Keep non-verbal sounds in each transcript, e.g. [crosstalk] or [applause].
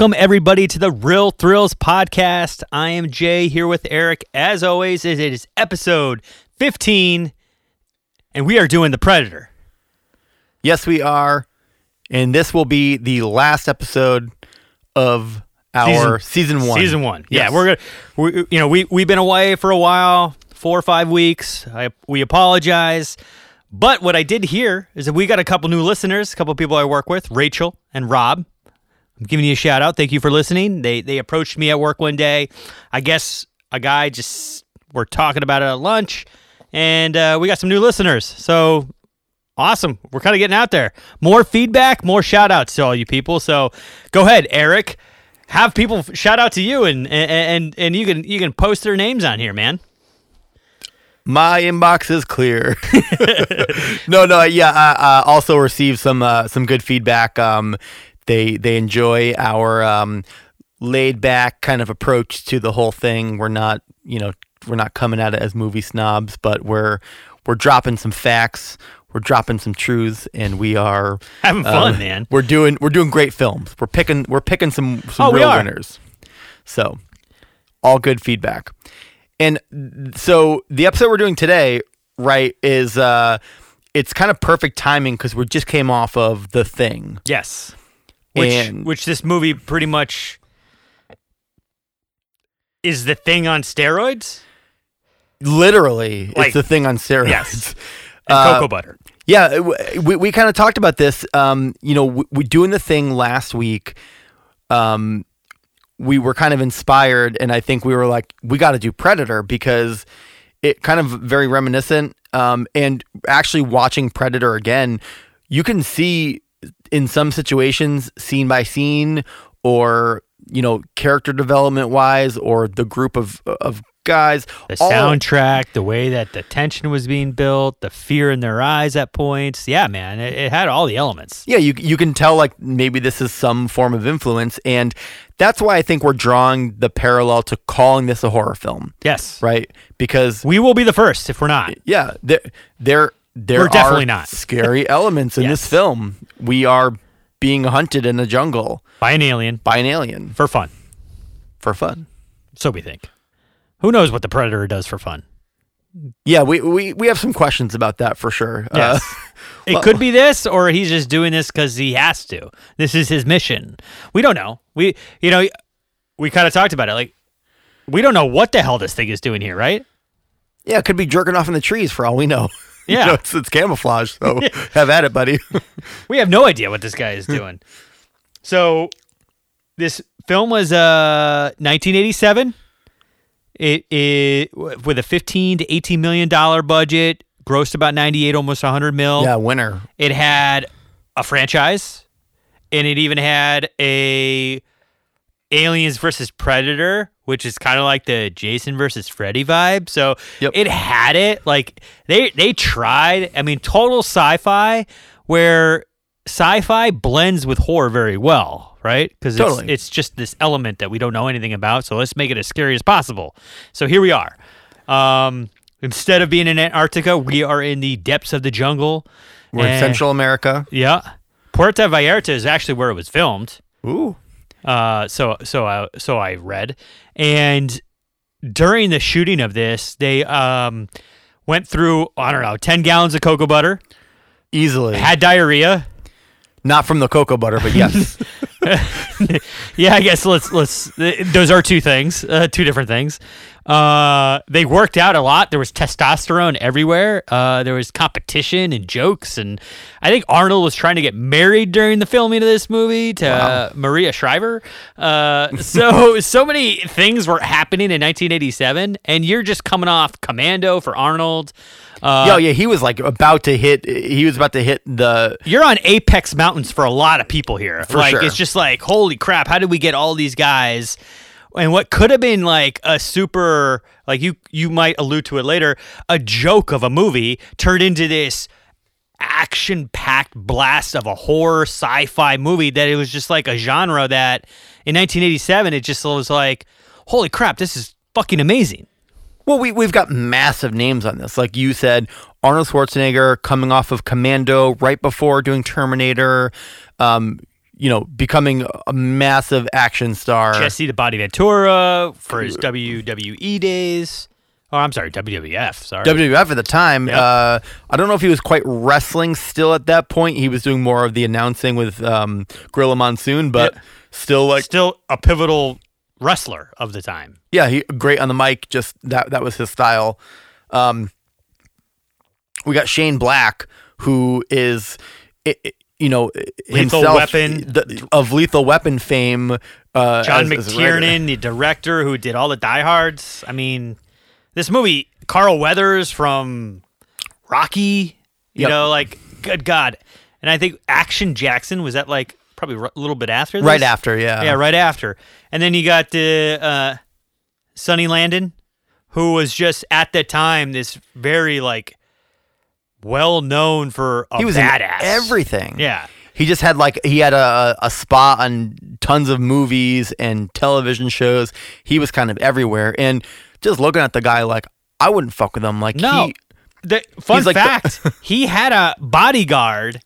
Welcome, everybody, to the Real Thrills podcast. I am Jay here with Eric. As always, it is episode 15, and we are doing The Predator. Yes, we are. And this will be the last episode of our season, one. Season one. Yeah, we're gonna, we, you know, we we've been away for a while, four or five weeks. I, we apologize, but what I did hear is that we got a couple new listeners, a couple people I work with, Rachel and Rob. I'm giving you a shout out. Thank you for listening. They they approached me at work one day. I guess a guy just we're talking about it at lunch, and uh, we got some new listeners. So awesome. We're kind of getting out there. More feedback, more shout outs to all you people. So go ahead, Eric. Have people shout out to you and and and you can you can post their names on here, man. My inbox is clear. [laughs] no, no, yeah. I, I also received some uh, some good feedback. Um, they they enjoy our um, laid back kind of approach to the whole thing. We're not, you know, we're not coming at it as movie snobs, but we're we're dropping some facts. We're dropping some truths, and we are Having fun, um, man. We're doing we're doing great films. We're picking we're picking some some Oh, real winners. So, all good feedback. And so the episode we're doing today, right, is uh it's kind of perfect timing because we just came off of the thing. Yes. Which And- which this movie pretty much is the thing on steroids Literally, Like- it's the thing on steroids. Yes. [laughs] and Uh, cocoa butter. Yeah, we we kind of talked about this. Um, you know, we, we doing the thing last week. Um, we were kind of inspired, and I think we were like, we got to do Predator because it kind of very reminiscent. Um, and actually watching Predator again, you can see in some situations, scene by scene, or you know, character development wise, or the group of of guys. The soundtrack, the way that the tension was being built, the fear in their eyes at points. Yeah, man, it, it had all the elements. Yeah, you you can tell like maybe this is some form of influence, and that's why I think we're drawing the parallel to calling this a horror film, Yes. right? Because We will be the first if we're not. yeah, there there there We're definitely are not. scary elements in this film. We are being hunted in a jungle By an alien by an alien for fun. for fun. So we think. Who knows what the predator does for fun? Yeah, we we, we have some questions about that for sure. Yes. Uh, [laughs] it well- could be this, or he's just doing this because he has to. This is his mission. We don't know. We, you know, we kind of talked about it. Like, we don't know what the hell this thing is doing here, right? yeah, it could be jerking off in the trees for all we know. [laughs] You Yeah. know, it's, it's camouflage. So [laughs] have at it, buddy. [laughs] We have no idea what this guy is doing. so, this film was uh 1987. It, it with a 15 to 18 million dollar budget, grossed about 98, almost 100 mil. yeah, winner. It had a franchise, and it even had a Aliens versus Predator, which is kind of like the Jason versus Freddy vibe. So Yep. it had it. Like they they tried. I mean, total sci-fi where sci-fi blends with horror very well, right? Because Totally. it's, it's just this element that we don't know anything about. So let's make it as scary as possible. So here we are. Um, instead of being in Antarctica, we are in the depths of the jungle. We're in Central America. yeah. Puerto Vallarta is actually where it was filmed. Ooh. Uh, so so I so I read, and during the shooting of this, they um went through I don't know ten gallons of cocoa butter, Easily. had diarrhea. Not from the cocoa butter, but yes. [laughs] [laughs] yeah, I guess let's let's. Those are two things, uh, two different things. Uh, they worked out a lot. There was testosterone everywhere. Uh, there was competition and jokes, and I think Arnold was trying to get married during the filming of this movie to uh, Maria Shriver. Uh, so [laughs] so many things were happening in 1987, and you're just coming off Commando for Arnold. Uh, Yo, yeah, he was like about to hit. He was about to hit the. you're on apex mountains for a lot of people here. For like sure. it's just like holy crap, how did we get all these guys? And what could have been like a super like you you might allude to it later, a joke of a movie turned into this action packed blast of a horror sci-fi movie that it was just like a genre that in 1987 it just was like holy crap, this is fucking amazing. Well, we we've got massive names on this. Like you said, Arnold Schwarzenegger coming off of Commando right before doing Terminator. Um, you know, becoming a massive action star. Jesse the Body Ventura for his WWE days. Oh, I'm sorry, WWF. Sorry. WWF at the time. Yep. Uh, I don't know if he was quite wrestling still at that point. He was doing more of the announcing with um, Gorilla Monsoon, but Yeah. still like Still a pivotal wrestler of the time. yeah, he great on the mic. Just that that was his style. Um, we got Shane Black, who is, i- i- you know, Lethal himself Weapon. the, of Lethal Weapon fame. Uh, John as- as. McTiernan, the director who did all the diehards. I mean, this movie, Carl Weathers from Rocky, you Yep. know, like, good God. And I think Action Jackson was that like probably r- a little bit after this? Right after, yeah, Yeah, right after. And then you got the uh, Sonny Landham, who was just at the time this very like well known for He was badass. in everything. Yeah. He just had like he had a a spot on tons of movies and television shows. He was kind of everywhere, and just looking at the guy, like I wouldn't fuck with him. Like No. he, The fun like the- fact, [laughs] he had a bodyguard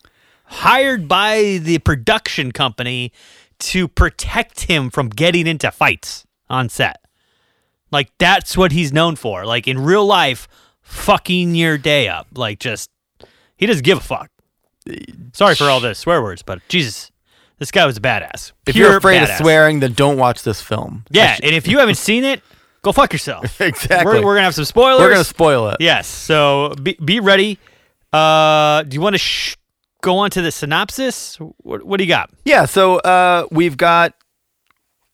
hired by the production company to protect him from getting into fights on set. Like that's what he's known for. Like in real life, fucking your day up. Like just he doesn't give a fuck. Sorry for all the swear words, but Jesus, this guy was a badass. if Pure you're afraid badass. of swearing, then don't watch this film. yeah, and if you haven't seen it, go fuck yourself. [laughs] Exactly. We're, we're gonna have some spoilers. We're gonna spoil it. Yes. So be, be ready. Uh, do you want to sh- go on to the synopsis? What, what do you got? Yeah, so uh, we've got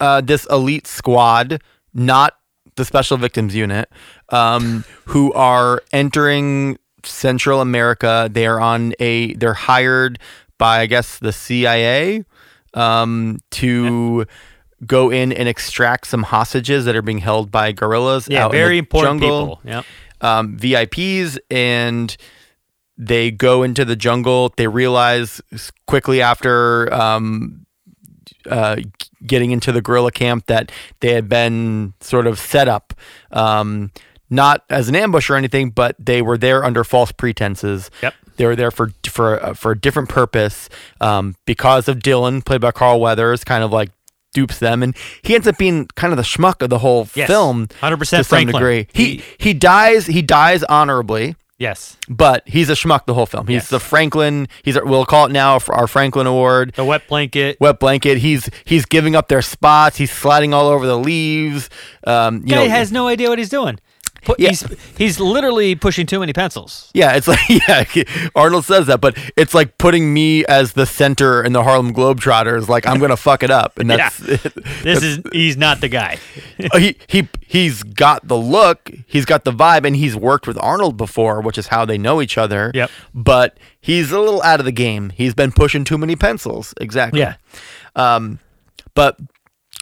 uh, this elite squad, not the special victims unit, um, who are entering Central America. They are on a. They're hired by, I guess, the CIA um, to go in and extract some hostages that are being held by guerrillas. Yeah, out in very the important jungle people. Yep. um, VIPs and they go into the jungle. They realize quickly after um, uh, getting into the guerrilla camp that they had been sort of set up, um, not as an ambush or anything, but they were there under false pretenses. Yep. They were there for for uh, for a different purpose um, because of Dillon, played by Carl Weathers, kind of like dupes them, and he ends up being kind of the schmuck of the whole Yes. film 100% to some Franklin. degree. He He- he dies he dies honorably, Yes. but he's a schmuck the whole film. He's Yes. the Franklin. He's our, we'll call it now for our Franklin Award. The wet blanket. Wet blanket. He's he's giving up their spots. He's sliding all over the leaves. Um, you guy know, has no idea what he's doing. Yeah. He's he's literally pushing too many pencils. Yeah, it's like [laughs] yeah, Arnold says that, but it's like putting me as the center in the Harlem Globetrotters. Like I'm gonna fuck it up, and that's [laughs] This is he's not the guy. [laughs] he he he's got the look, he's got the vibe, and he's worked with Arnold before, which is how they know each other. Yep. But he's a little out of the game. He's been pushing too many pencils. Exactly. Yeah. Um, but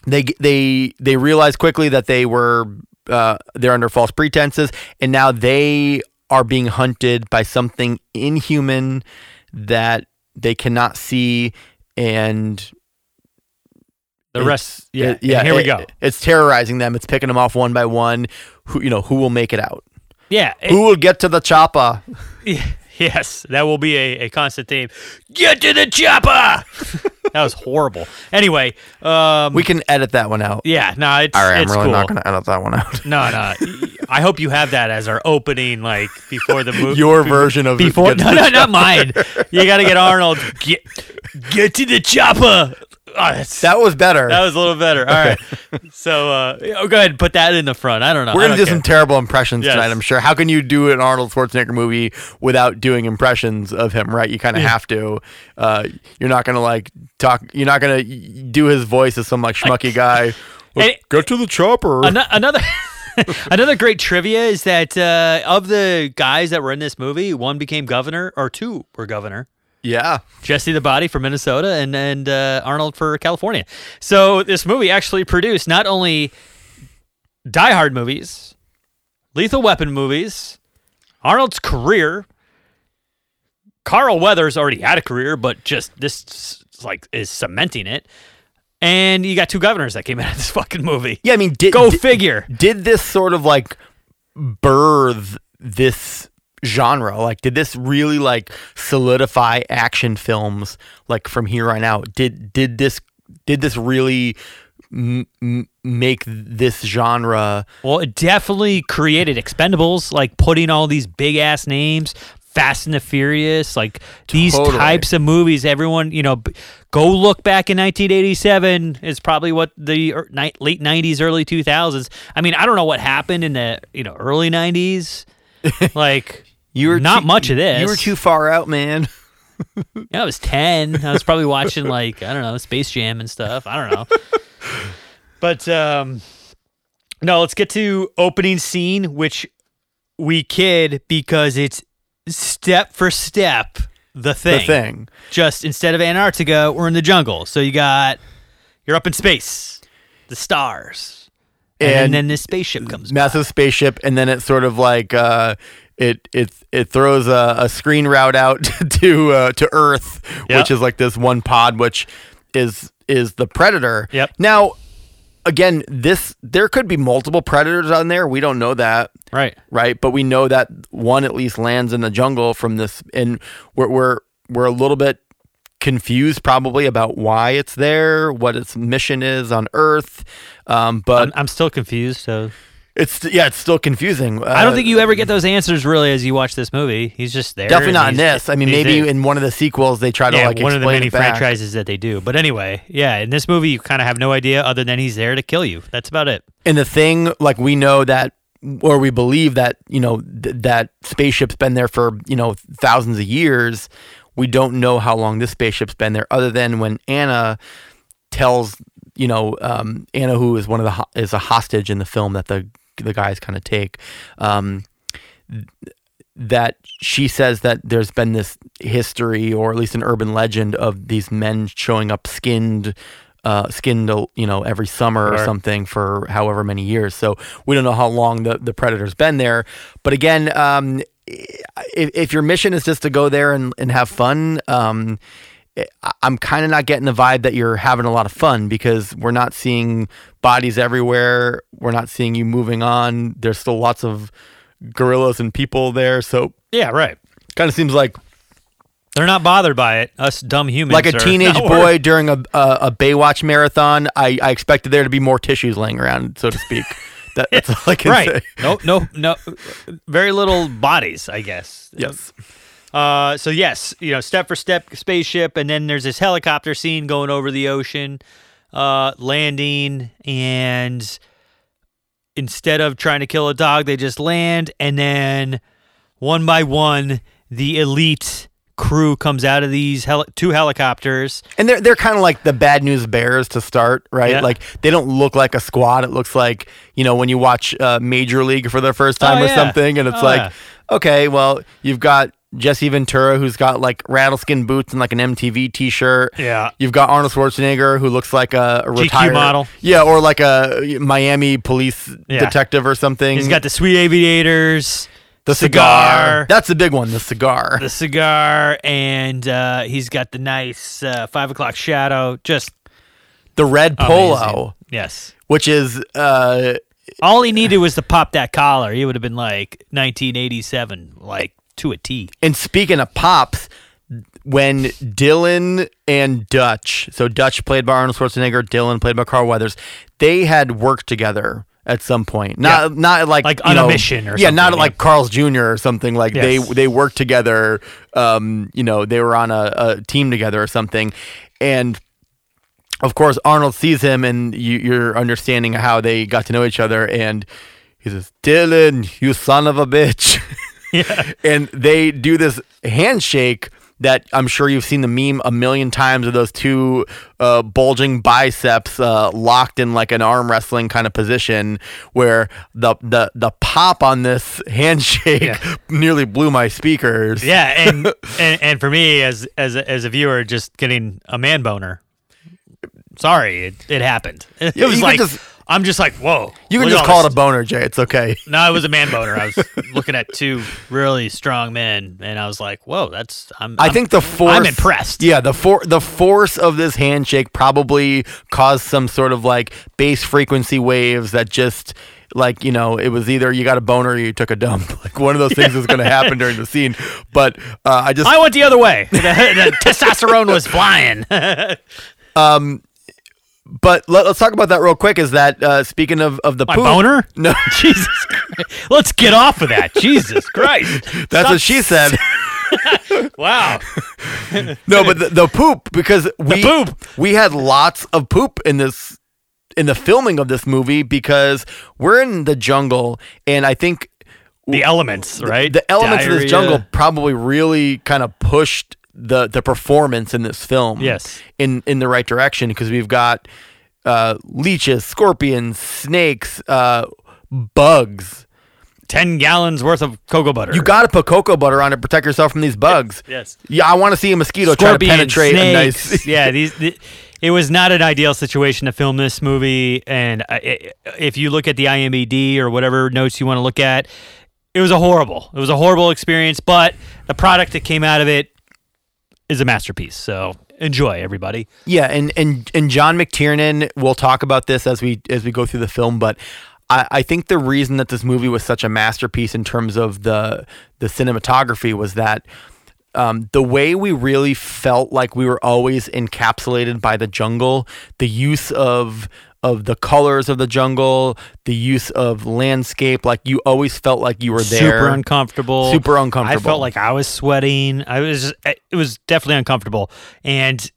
they they they realize quickly that they were uh, they're under false pretenses, and now they are being hunted by something inhuman that they cannot see, and The rest. Yeah. it- yeah. Here we go. It's terrorizing them. It's picking them off one by one. Who you know who will make it out? Yeah. it- who will get to the chopper? [laughs] yes. That will be a, a constant theme. Get to the chopper. [laughs] that was horrible. Anyway. Um. We can edit that one out. yeah. No. It's All right, I'm really cool. not going to edit that one out. [laughs] No, no. I hope you have that as our opening, like before the movie. Your version of before. No, no, not mine. You got to get Arnold. Get, get to the chopper. Oh, That was better. that was a little better. All right. [laughs] So uh, oh, go ahead and put that in the front. I don't know. We're gonna don't do some terrible impressions Yes. tonight. I'm sure. How can you do an Arnold Schwarzenegger movie without doing impressions of him? Right? You kind of have to. Uh, you're not gonna like talk. You're not gonna do his voice as some like schmucky guy. [laughs] And- Get to the chopper. Ano- another. [laughs] Another great trivia is that uh, of the guys that were in this movie, one became governor, or two were governor. Yeah. Jesse the Body for Minnesota and and uh, Arnold for California. So this movie actually produced not only Die Hard movies, Lethal Weapon movies, Arnold's career. Carl Weathers already had a career, but just this like is cementing it. And you got two governors that came [laughs] out of this fucking movie. Yeah. I mean, did Go did, figure. did this sort of like birth this genre? Like, did this really like solidify action films like from here on out? Did did this did this really m- m- make this genre? Well, it definitely created Expendables, like putting all these big ass names, Fast and the Furious, like these Totally. types of movies. Everyone, you know, b- go look back in 1987 is probably what the er, late 90s, early 2000s. I mean, I don't know what happened in the you know early 90s. [laughs] Like You were not too- much of this. You were too far out, man. [laughs] Yeah, I was 10. I was probably watching like, I don't know, Space Jam and stuff. I don't know. [laughs] but um no, let's get to opening scene which we kid because it's step for step the thing. The thing. Just instead of Antarctica, we're in the jungle. So you got you're up in space. The stars. And, And then this spaceship comes. massive spaceship, and then it sort of like uh, it it it throws a, a screen route out [laughs] to uh, to Earth, Yep. which is like this one pod, which is is the predator. Yep. Now, again, this there could be multiple predators on there. We don't know that, Right. right? But we know that one at least lands in the jungle from this, and we're we're we're a little bit confused probably about why it's there, what its mission is on Earth. Um, but I'm, I'm still confused, so it's yeah, it's still confusing. I don't Uh, think you ever get those answers really as you watch this movie. He's just there. Definitely not in this. I mean, maybe there. in one of the sequels they try to yeah, like one of the many franchises that they do. But anyway, yeah, in this movie you kind of have no idea other than he's there to kill you. That's about it. And the thing, like we know that, or we believe that you know th- that spaceship's been there for you know thousands of years. We don't know how long this spaceship's been there, other than when Anna tells you know um, Anna, who is one of the ho- is a hostage in the film that the the guys kind of take. Um, that she says that there's been this history or at least an urban legend of these men showing up skinned uh, skinned you know every summer or Sure. something for however many years so we don't know how long the, the predator's been there but again um, if, if your mission is just to go there and, and have fun um, I- I'm kind of not getting the vibe that you're having a lot of fun because we're not seeing bodies everywhere. We're not seeing you moving on. There's still lots of guerrillas and people there. So Yeah, right. kind of seems like They're not bothered by it. Us dumb humans. like a [laughs] teenage boy during a, a a Baywatch marathon. I, I expected there to be more tissues laying around, so to speak. [laughs] That, [laughs] that's all I can Right. say. No, no, no. Very little bodies, I guess. [laughs] Yes. Uh, so yes, you know, step for step spaceship, and then there's this helicopter scene going over the ocean, uh, landing, and instead of trying to kill a dog, they just land, and then one by one, the elite crew comes out of these heli- two helicopters. And they're they're kind of like the bad news bears to start, right? Yeah. Like they don't look like a squad. It looks like you know when you watch uh, Major League for the first time Oh, or yeah. something, and it's Oh, like, yeah. okay, well you've got Jesse Ventura who's got like rattleskin boots and like an MTV T-shirt. Yeah. You've got Arnold Schwarzenegger who looks like a, a GQ retired model. yeah, or like a Miami police detective or something. He's got the sweet aviators, the cigar. That's the big one, the cigar. the cigar, and uh, he's got the nice uh, five o'clock shadow. Just The red amazing. polo, Yes. which is uh, All he needed was to pop that collar. He would have been like 1987, like to a T. And speaking of pops, when Dillon and Dutch, so Dutch played by Arnold Schwarzenegger, Dillon played by Carl Weathers, they had worked together at some point. Not not like Like on a mission or yeah, not something, like Carl's Jr. or something. Like Yes. they they worked together. Um, you know, they were on a, a team together or something, and. Of course, Arnold sees him, and you, you're understanding how they got to know each other. And he says, "Dillon, you son of a bitch." Yeah. [laughs] and they do this handshake that I'm sure you've seen the meme a million times of those two uh, bulging biceps uh, locked in like an arm wrestling kind of position, where the the the pop on this [laughs] handshake Yeah. nearly blew my speakers. Yeah, and, [laughs] and and for me as as a, as a viewer, just getting a man boner. Sorry, it, it happened. [laughs] It Yeah, was like just- I'm just like, whoa. You can just call this- it a boner, Jay. It's okay. [laughs] No, it was a man boner. I was [laughs] looking at two really strong men, and I was like, "Whoa, that's." I'm, I I'm- think the force. I'm impressed. Yeah, the for the force of this handshake probably caused some sort of like bass frequency waves that just like you know it was either you got a boner or you took a dump. [laughs] Like one of those things was going to happen during the scene. But uh, I just I went the other way. The, the testosterone was flying. But let, us talk about that real quick. Is that uh, speaking of of the My poop, boner? [laughs] No, [laughs] Jesus Christ. Let's get off of that. Jesus [laughs] Christ. that's Stop- what she said. Wow. No, but the, the poop because we poop. we had lots of poop in this in the filming of this movie because we're in the jungle and I think The elements, right? the elements of this jungle probably really kind of pushed the the performance in this film Yes. in in the right direction because we've got uh, leeches, scorpions, snakes, uh, bugs. 10 gallons worth of cocoa butter. You got to put cocoa butter on to protect yourself from these bugs. Yes. Yeah, I want to see a mosquito try to penetrate a snakes. nice. yeah, [laughs] these. The, it was not an ideal situation to film this movie, and I- i if you look at the IMBD or whatever notes you want to look at, it was a horrible. It was a horrible experience, but the product that came out of it is a masterpiece. So enjoy, everybody. Yeah, and and and John McTiernan. We'll talk about this as we as we go through the film, but I, I think the reason that this movie was such a masterpiece in terms of the the cinematography was that. Um, the way we really felt like we were always encapsulated by the jungle, the use of of the colors of the jungle, the use of landscape, like you always felt like you were there. Super uncomfortable. Super uncomfortable. I felt like I was sweating. I was. It was definitely uncomfortable. And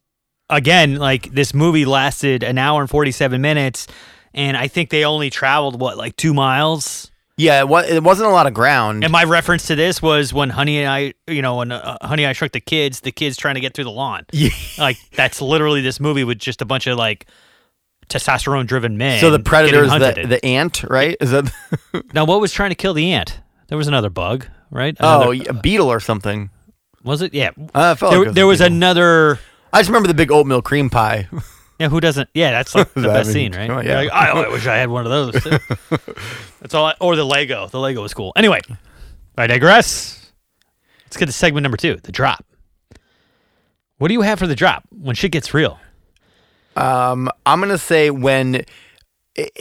again, like this movie lasted an hour and forty-seven minutes, and I think they only traveled what like two miles. yeah, it, wa- it wasn't a lot of ground. And my reference to this was when Honey and I, you know, when uh, Honey I Shrunk the Kids, the kids trying to get through the lawn. Yeah. Like that's literally this movie with just a bunch of like testosterone-driven men. So the predator is the, the ant, right? Is that? [laughs] now what was trying to kill the ant? There was another bug, right? Another- oh, a beetle or something. was it? Yeah. Uh, there, like it was there was another. I just remember the big oatmeal cream pie. [laughs] Yeah, who doesn't? Yeah, that's like [laughs] the I best mean, scene, right? on, yeah. like, I, I wish I had one of those. That's all. I, or the Lego. The Lego was cool. Anyway, I digress. Let's get to segment number two, the drop. What do you have for the drop when shit gets real? Um, I'm gonna say when it,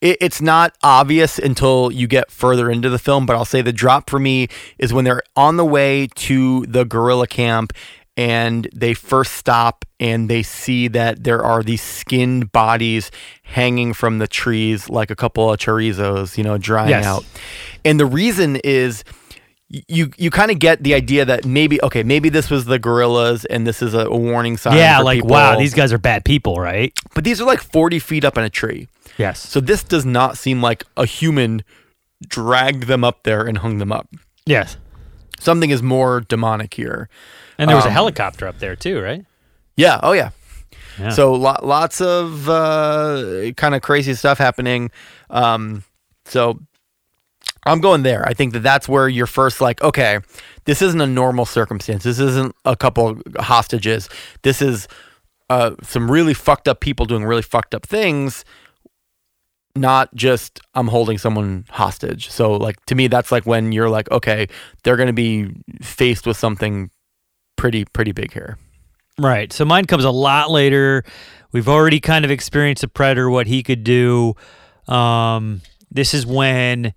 it, it's not obvious until you get further into the film, but I'll say the drop for me is when they're on the way to the guerrilla camp and they first stop and they see that there are these skinned bodies hanging from the trees like a couple of chorizos, you know, drying Yes. out. And the reason is you you kind of get the idea that maybe okay maybe this was the guerrillas and this is a, a warning sign yeah, like people. wow, these guys are bad people, right? but these are like 40 feet up in a tree Yes. so this does not seem like a human dragged them up there and hung them up yes. something is more demonic here And there was a Um, helicopter up there too, right? yeah oh yeah Yeah. so lo- lots of uh, kind of crazy stuff happening um, so i'm going there i think that that's where you're first like okay this isn't a normal circumstance this isn't a couple hostages this is uh, some really fucked up people doing really fucked up things not just i'm holding someone hostage so like to me that's like when you're like okay they're going to be faced with something pretty pretty big here Right. So mine comes a lot later. We've already kind of experienced the predator, what he could do. Um, this is when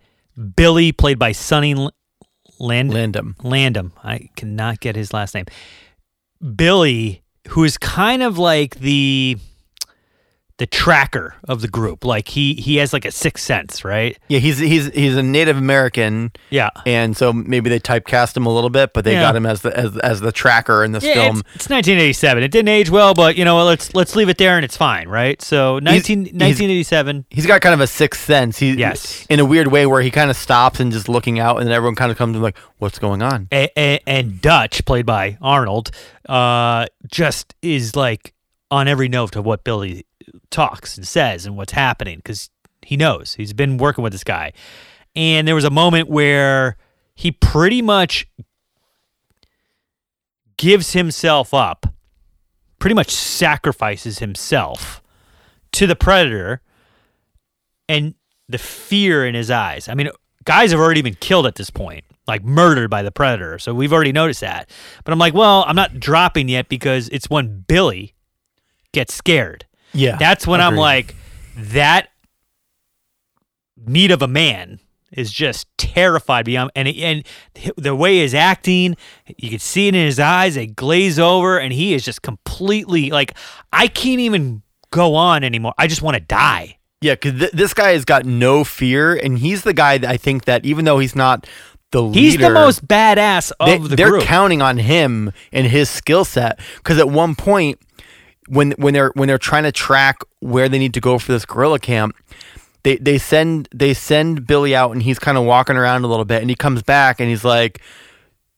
Billy, played by Sonny L- Land- landum Landum, I cannot get his last name. Billy, who is kind of like the the tracker of the group. Like he he has like a sixth sense, right? yeah he's he's he's a native american Yeah. and so maybe they typecast him a little bit, but they Yeah. got him as the as, as the tracker in this Yeah, film. it's, it's 1987. It didn't age well, but you know, let's let's leave it there and it's fine, right? So 19, he's- 1987. He's got kind of a sixth sense. He Yes. in a weird way where he kind of stops and just looking out, and then everyone kind of comes and like, "What's going on?" and, and, and Dutch, played by Arnold, uh, just is like on every note of what Billy talks and says and what's happening because he knows he's been working with this guy. And there was a moment where he pretty much gives himself up, pretty much sacrifices himself to the predator and the fear in his eyes. I mean, guys have already been killed at this point, like murdered by the predator. So we've already noticed that. But I'm like, well, I'm not dropping yet because it's when Billy gets scared. Yeah. That's when I'm like, that meat of a man is just terrified beyond and and the way he's acting you can see it in his eyes they glaze over and he is just completely like i can't even go on anymore i just want to die Yeah, because th- this guy has got no fear, and he's the guy that I think that even though he's not the leader, he's the most badass of they, the they're group counting on him and his skill set. Because at one point, when when they're when they're trying to track where they need to go for this guerrilla camp, they they send they send Billy out, and he's kind of walking around a little bit, and he comes back, and he's like.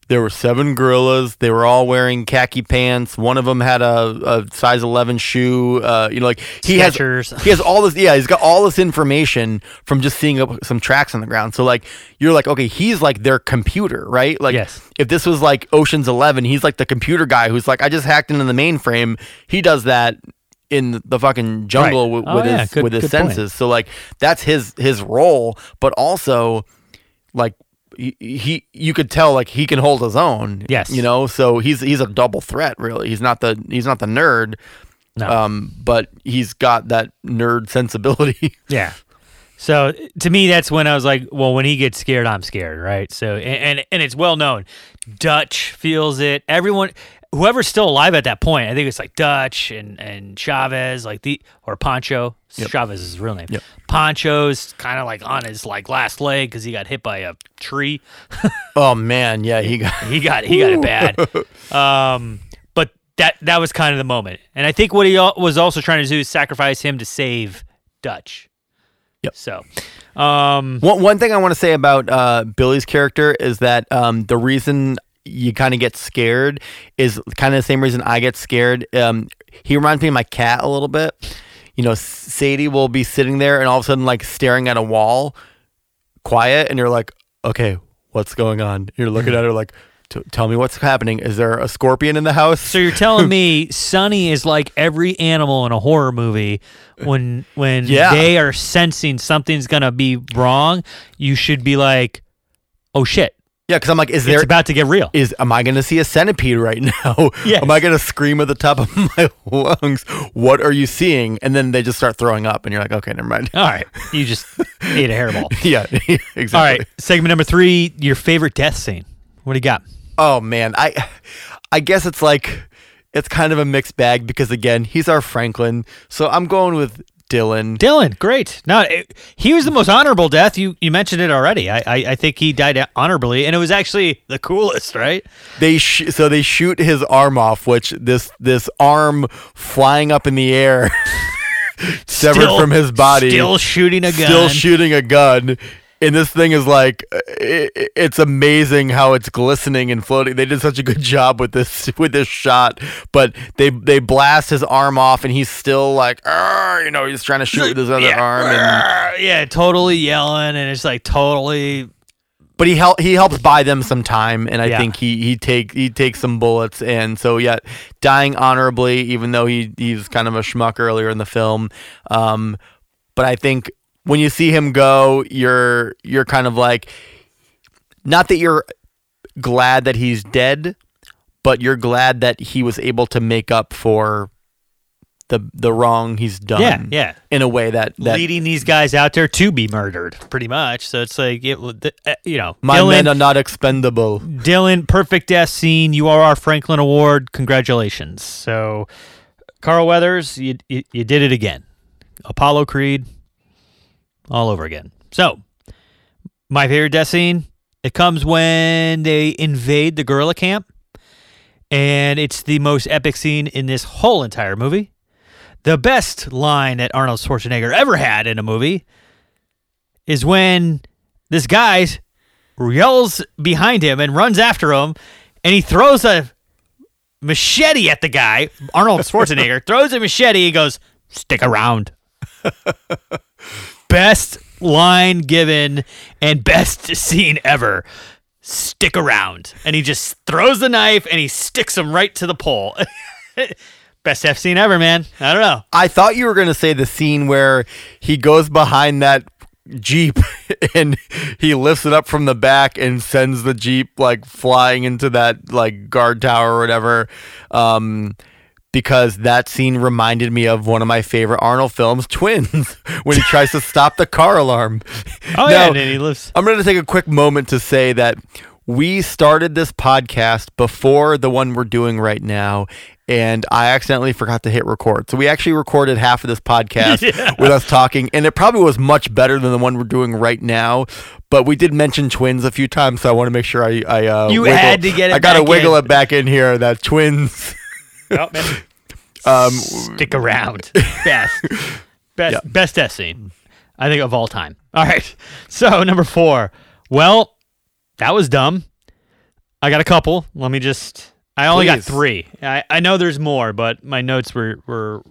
There were seven guerrillas. They were all wearing khaki pants. One of them had a, a size eleven shoe. Uh, you know, like he Skechers. has he has all this. Yeah, he's got all this information from just seeing up some tracks on the ground. So like, you're like, okay, he's like their computer, right? Like, Yes. if this was like Ocean's Eleven, he's like the computer guy who's like, I just hacked into the mainframe. He does that in the fucking jungle Right. with, Oh, with yeah, his good- with his good point. senses. So like, that's his his role. But also, like. He, he you could tell like he can hold his own Yes. you know so he's he's a double threat really he's not the he's not the nerd No. um but he's got that nerd [laughs] sensibility Yeah. So to me, that's when I was like, well, when he gets scared, I'm scared, right? So and and, and it's well known. Dutch feels it. Everyone, whoever's still alive at that point, I think it's like Dutch and and Chavez, like the or Poncho. Chavez is his real name. Yep. Poncho's kind of like on his like last leg because he got hit by a tree. [laughs] oh man yeah he got He got he got it bad. [laughs] Um, but that that was kind of the moment, and I think what he was also trying to do is sacrifice him to save Dutch. Yep. So, um, One one thing I want to say about uh, Billy's character is that um, the reason you kind of get scared is kind of the same reason I get scared. Um, he reminds me of my cat a little bit. You know, Sadie will be sitting there and all of a sudden like staring at a wall, quiet, and you're like, okay, what's going on? You're looking at her like, "T- tell me what's happening. Is there a scorpion in the house? So you're telling [laughs] me Sonny is like every animal in a horror movie when when [laughs] Yeah. they are sensing something's gonna be wrong, you should be like, "Oh shit, yeah, because I'm like, is there it's about to get real." is am I going to see a centipede right [laughs] now? Yes. Am I going to scream at the top of [laughs] my lungs? What are you seeing? And then they just start throwing up, and you're like, okay, never mind. All right, you just [laughs] ate a hairball. yeah, exactly. All right, segment number three, your favorite death scene. What do you got? Oh man, I, I guess it's like, it's kind of a mixed bag because again, he's our Franklin, so I'm going with Dillon. Dillon, great. No, it, he was the most honorable death. You you mentioned it already. I, I I think he died honorably, and it was actually the coolest, right? They sh- so they shoot his arm off, which this this arm flying up in the air, [laughs] severed Still- from his body, still shooting a gun. still shooting a gun. And this thing is like, i i- it's amazing how it's glistening and floating. They did such a good [laughs] job with this with this shot, but they they blast his arm off, and he's still like, "Arr," you know, he's trying to shoot with his other yeah. arm, and, yeah, totally yelling, and it's like totally. but he help he helps buy them some time, and I Yeah. think he he take he takes some bullets, and so yeah, dying honorably, even though he he's kind of a schmuck earlier in the film. Um, but I think when you see him go, you're you're kind of like, not that you're glad that he's dead, but you're glad that he was able to make up for the the wrong he's done. Yeah, yeah. In a way that that leading these guys out there to be murdered, pretty much. So it's like it, uh, you know, my Dillon, men are not expendable. Dillon, perfect death scene. You are our Franklin Award. Congratulations. So, Carl Weathers, you you, you did it again. Apollo Creed, all over again. So, my favorite death scene. It comes when they invade the guerrilla camp, and it's the most epic scene in this whole entire movie. The best line that Arnold Schwarzenegger ever had in a movie is when this guy yells behind him and runs after him, and he throws a machete at the guy. Arnold [laughs] Schwarzenegger throws a machete. He goes, "Stick around." [laughs] best line given and best scene ever. Stick around, and he just throws the knife and he sticks him right to the pole. [laughs] best F scene ever, man. I don't know. I thought you were going to say the scene where he goes behind that Jeep [laughs] and he lifts it up from the back and sends the Jeep like flying into that like guard tower or whatever. Um, because that scene reminded me of one of my favorite Arnold films, Twins, [laughs] when he tries to stop the car alarm. [laughs] Oh yeah, and he lives. I'm going to take a quick moment to say that we started this podcast before the one we're doing right now, and I accidentally forgot to hit record. So we actually recorded half of this podcast [laughs] Yeah. with us talking, and it probably was much better than the one we're doing right now. But we did mention twins a few times, so I want to make sure I, I uh, You wiggle- had to get it I got to wiggle in. it back in here. That twins. Oh, man. [laughs] Um, Stick around. [laughs] Best. Best Yeah. best F scene. I think of all time. All right. [laughs] So number four. Well, that was dumb. I got a couple. Let me just I only got three. I, I know there's more, but my notes were were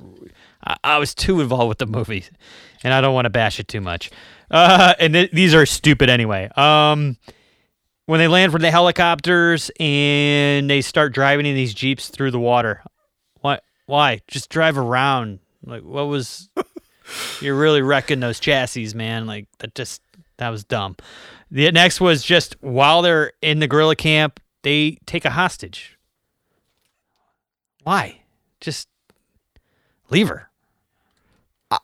I, I was too involved with the movie, and I don't want to bash it too much. Uh, and th- these are stupid anyway. Um, when they land from the helicopters and they start driving in these jeeps through the water, why? Just drive around. Like, what was? [laughs] you're really wrecking those chassis, man. Like that. Just that was dumb. The next was just while they're in the guerrilla camp, they take a hostage. Why? Just leave her.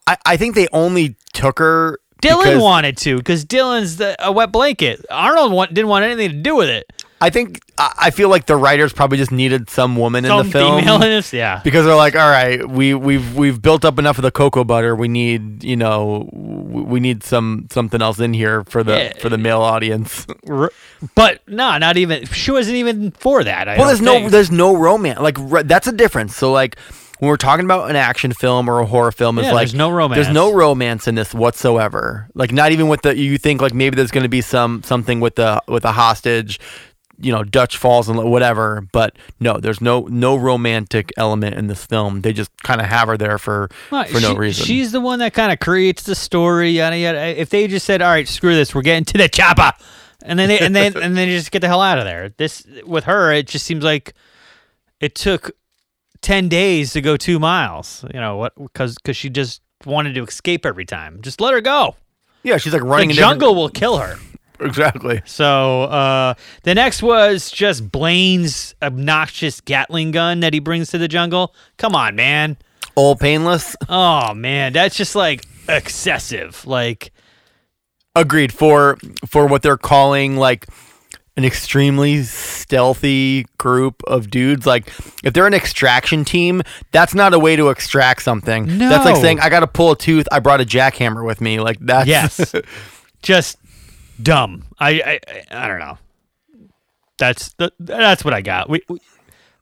I, I think they only took her. Dillon because- wanted to because Dillon's the, a wet blanket. Arnold want, didn't want anything to do with it. I think I I feel like the writers probably just needed some woman in Some the film. female in this, yeah. because they're like, all right, we we've we've built up enough of the cocoa butter. We need, you know, w- we need some something else in here for the Yeah. for the male audience. R- But no, not even. She wasn't even for that. I well, don't there's no think. there's no romance. Like r- that's a difference. So like when we're talking about an action film or a horror film, it's Yeah, like there's no romance. There's no romance in this whatsoever. Like not even with the you think like maybe there's going to be some something with the with a hostage. You know, Dutch falls and whatever, but no, there's no no romantic element in this film. They just kind of have her there for Well, for no she- reason. She's the one that kind of creates the story. Yada yada. If they just said, "All right, screw this, we're getting to the chopper," and then they and then and then just get the hell out of there. This with her, it just seems like it took ten days to go two miles. You know what? Because because she just wanted to escape every time. Just let her go. yeah, she's like The running in different- jungle will kill her. [laughs] Exactly. So uh, the next was just Blain's obnoxious Gatling gun that he brings to the jungle. Come on, man. Ol' Painless. Oh man, that's just like excessive. Like Agreed. For for what they're calling like an extremely stealthy group of dudes. Like if they're an extraction team, that's not a way to extract something. That's like saying I got to pull a tooth. I brought a jackhammer with me. Like that's yes, [laughs] just dumb. I, I I don't know. That's the, that's what I got. We, we-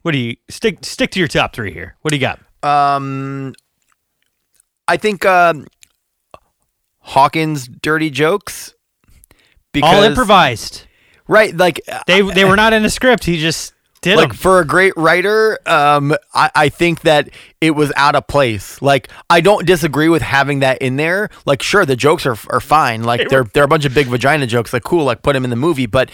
what do you stick stick to your top three here? What do you got? Um, I think um Hawkins' dirty jokes. Because, All improvised. right? Like They they were not in the script. He just did like for a great writer, um, I, I think that it was out of place. Like I don't disagree with having that in there. Like sure, the jokes are are fine. Like they're they're a bunch of big vagina jokes. Like cool, like put him in the movie, but.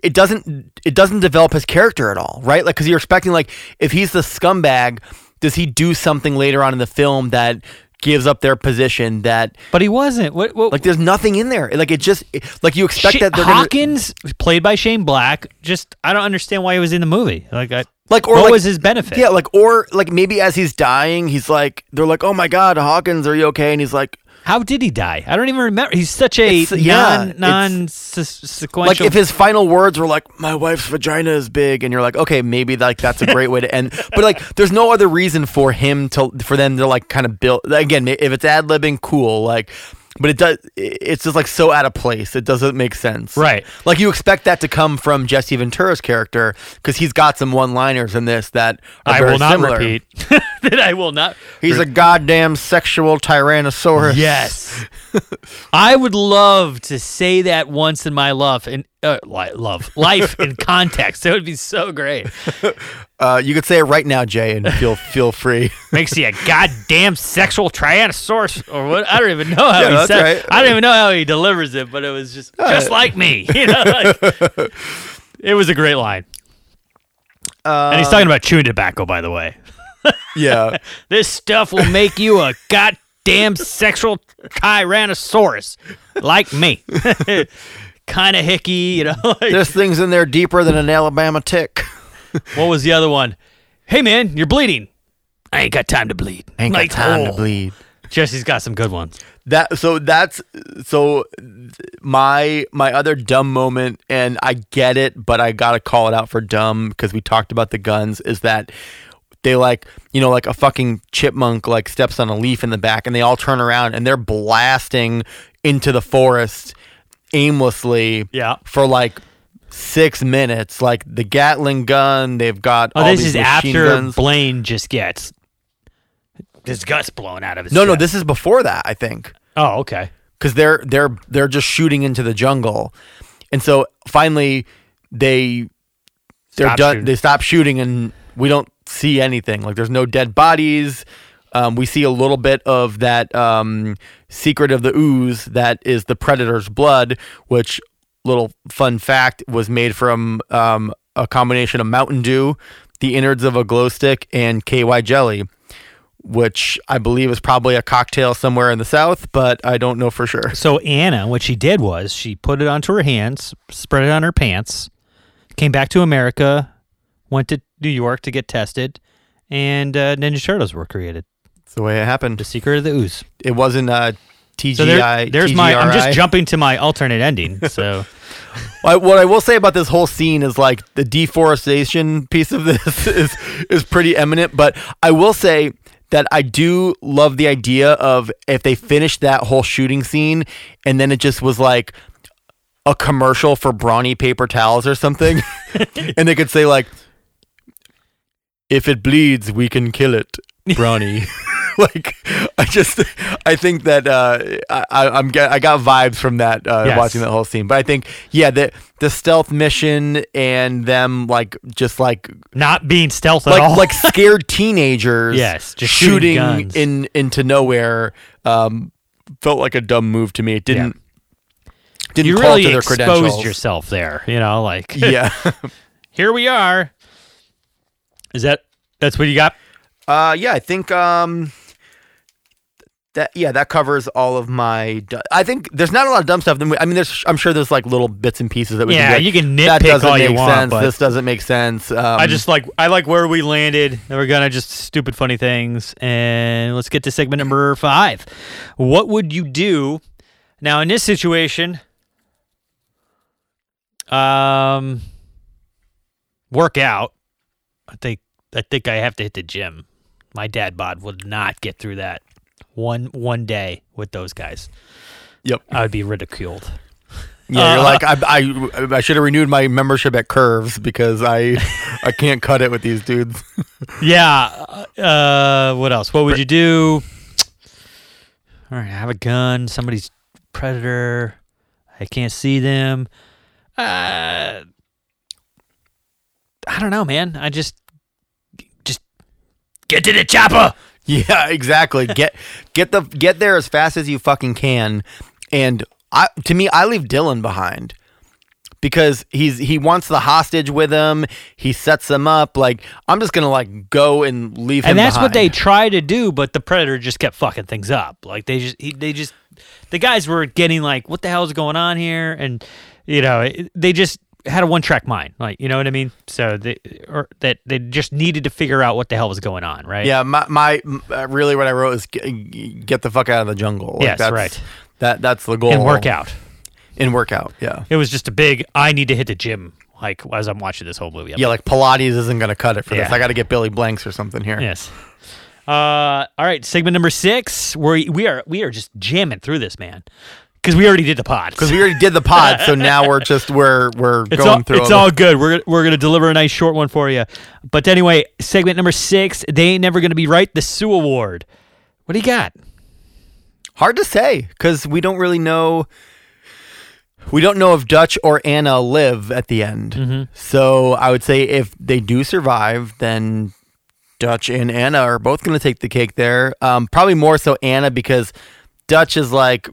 It doesn't. It doesn't develop his character at all, right? Like, because you're expecting, like, if he's the scumbag, does he do something later on in the film that gives up their position? That, But he wasn't. What, what like, there's nothing in there. Like, it just, like, you expect Sha- that they're gonna, Hawkins, played by Shane Black, just I don't understand why he was in the movie. Like, I, Like, or what like- was his benefit? Yeah, like or like maybe as he's dying, he's like they're like, "Oh my god, Hawkins, are you okay?" And he's like How did he die? I don't even remember. He's such a It's- yeah, non non sequential. like if his final words were like, "My wife's vagina is big." And you're like, "Okay, maybe like that's a great way to end." But like there's no other reason for him to for them to like kind of build again, if it's ad-libbing cool, like but it does it's just like so out of place. It doesn't make sense. Right. Like you expect that to come from Jesse Ventura's character cuz he's got some one-liners in this that are I will not similar. repeat. [laughs] that I will not. He's a goddamn sexual tyrannosaurus. Yes. [laughs] I would love to say that once in my life and uh, li- love life in [laughs] context. That would be so great. Uh, you could say it right now, Jay, and feel feel free. [laughs] Makes you a goddamn sexual tyrannosaurus or what? I don't even know how Yeah, he said. right. I don't even know how he delivers it, but it was just just like me. [laughs] You know, like, it was a great line. and he's talking about chewing tobacco, by the way. Yeah. this stuff will make you a goddamn sexual tyrannosaurus like me. Kind of hickey, you know. [laughs] like- There's things in there deeper than an Alabama tick. [laughs] what was the other one? Hey man, you're bleeding. I ain't got time to bleed. Ain't Like, got time oh. to bleed. Jesse's got some good ones. That so that's so my my other dumb moment, and I get it, but I gotta call it out for dumb because we talked about the guns. Is that they like you know like a fucking chipmunk like steps on a leaf in the back, and they all turn around and they're blasting into the forest aimlessly. Yeah. For like six minutes, like the Gatling gun. They've got Oh, all this is after guns. Blain just gets his guts blown out of his no, no, this is before that. I think. Oh, okay. because they're they're they're just shooting into the jungle, and so finally they they're Stop done. shooting. They stop shooting, and we don't see anything. Like there's no dead bodies. Um, we see a little bit of that um, secret of the ooze that is the predator's blood, which little fun fact was made from um, a combination of Mountain Dew, the innards of a glow stick, and KY jelly. Which I believe is probably a cocktail somewhere in the South, but I don't know for sure. So Anna, what she did was she put it onto her hands, spread it on her pants, came back to America, went to New York to get tested, and uh, Ninja Turtles were created. That's the way it happened. The Secret of the Ooze. It wasn't uh, TGI. So there, there's my. I'm just jumping to my alternate ending. [laughs] So I- what I will say about this whole scene is like the deforestation piece of this [laughs] is is pretty eminent. But I will say that I do love the idea of if they finished that whole shooting scene and then it just was like a commercial for brawny paper towels or something, [laughs] and they could say like, "If it bleeds, we can kill it." Brawny. [laughs] like I just I think that uh, I, I- I'm get, I got vibes from that uh, Yes. watching that whole scene. But I think yeah the the stealth mission and them like just like not being stealth at all. like like [laughs] scared teenagers Yes, just shooting shooting in into nowhere um, felt like a dumb move to me. It didn't didn't you really exposed yourself there. You know, like [laughs] yeah. here we are. Is that that's what you got? Uh, yeah, I think um, that yeah, that covers all of my. du- I think there's not a lot of dumb stuff. I mean, there's I'm sure there's like little bits and pieces that we Yeah, can get. you can that nitpick doesn't all you make want, sense. but- this doesn't make sense. Um, I just like I like where we landed. And we're gonna just stupid funny things, and let's get to segment number five. What would you do now in this situation? Um, work out. I think I think I have to hit the gym. My dad bod would not get through that one one day with those guys. Yep. I would be ridiculed. Yeah, you're Uh, like I I, I should have renewed my membership at Curves because I I can't cut it with these dudes. [laughs] Yeah. Uh, what else? What would you do? All right, I have a gun. Somebody's predator. I can't see them. Uh, I don't know, man. I just just get to the chopper. [laughs] Yeah, exactly. Get get the get there as fast as you fucking can. And I to me, I leave Dillon behind because he's he wants the hostage with him. He sets them up. Like I'm just gonna like go and leave him. And that's what they try to do, but the predator just kept fucking things up. Like they just he, they just the guys were getting like, what the hell is going on here? And you know, they just had a one track mind, like you know what I mean. So they or that they just needed to figure out what the hell was going on, right? Yeah, my, my uh, really what I wrote is get, get the fuck out of the jungle. Like, Yes, that's, right. That that's the goal. and work out. And work out. Yeah. It was just a big. I need to hit the gym. Like as I'm watching this whole movie. I'm Yeah, like Pilates isn't gonna cut it for this. I got to get Billy Blanks or something here. Yes. Uh, all right, segment number six. We we are we are just jamming through this, man, because we already did the pod. Because we already did the pod, so now we're just we're we're it's going all, through. it's all good. We're gonna, we're gonna deliver a nice short one for you. But anyway, segment number six. They ain't never gonna be right. The Sue Award. What do you got? Hard to say because we don't really know. We don't know if Dutch or Anna live at the end. Mm-hmm. So I would say if they do survive, then Dutch and Anna are both going to take the cake there. Um, probably more so Anna because Dutch is like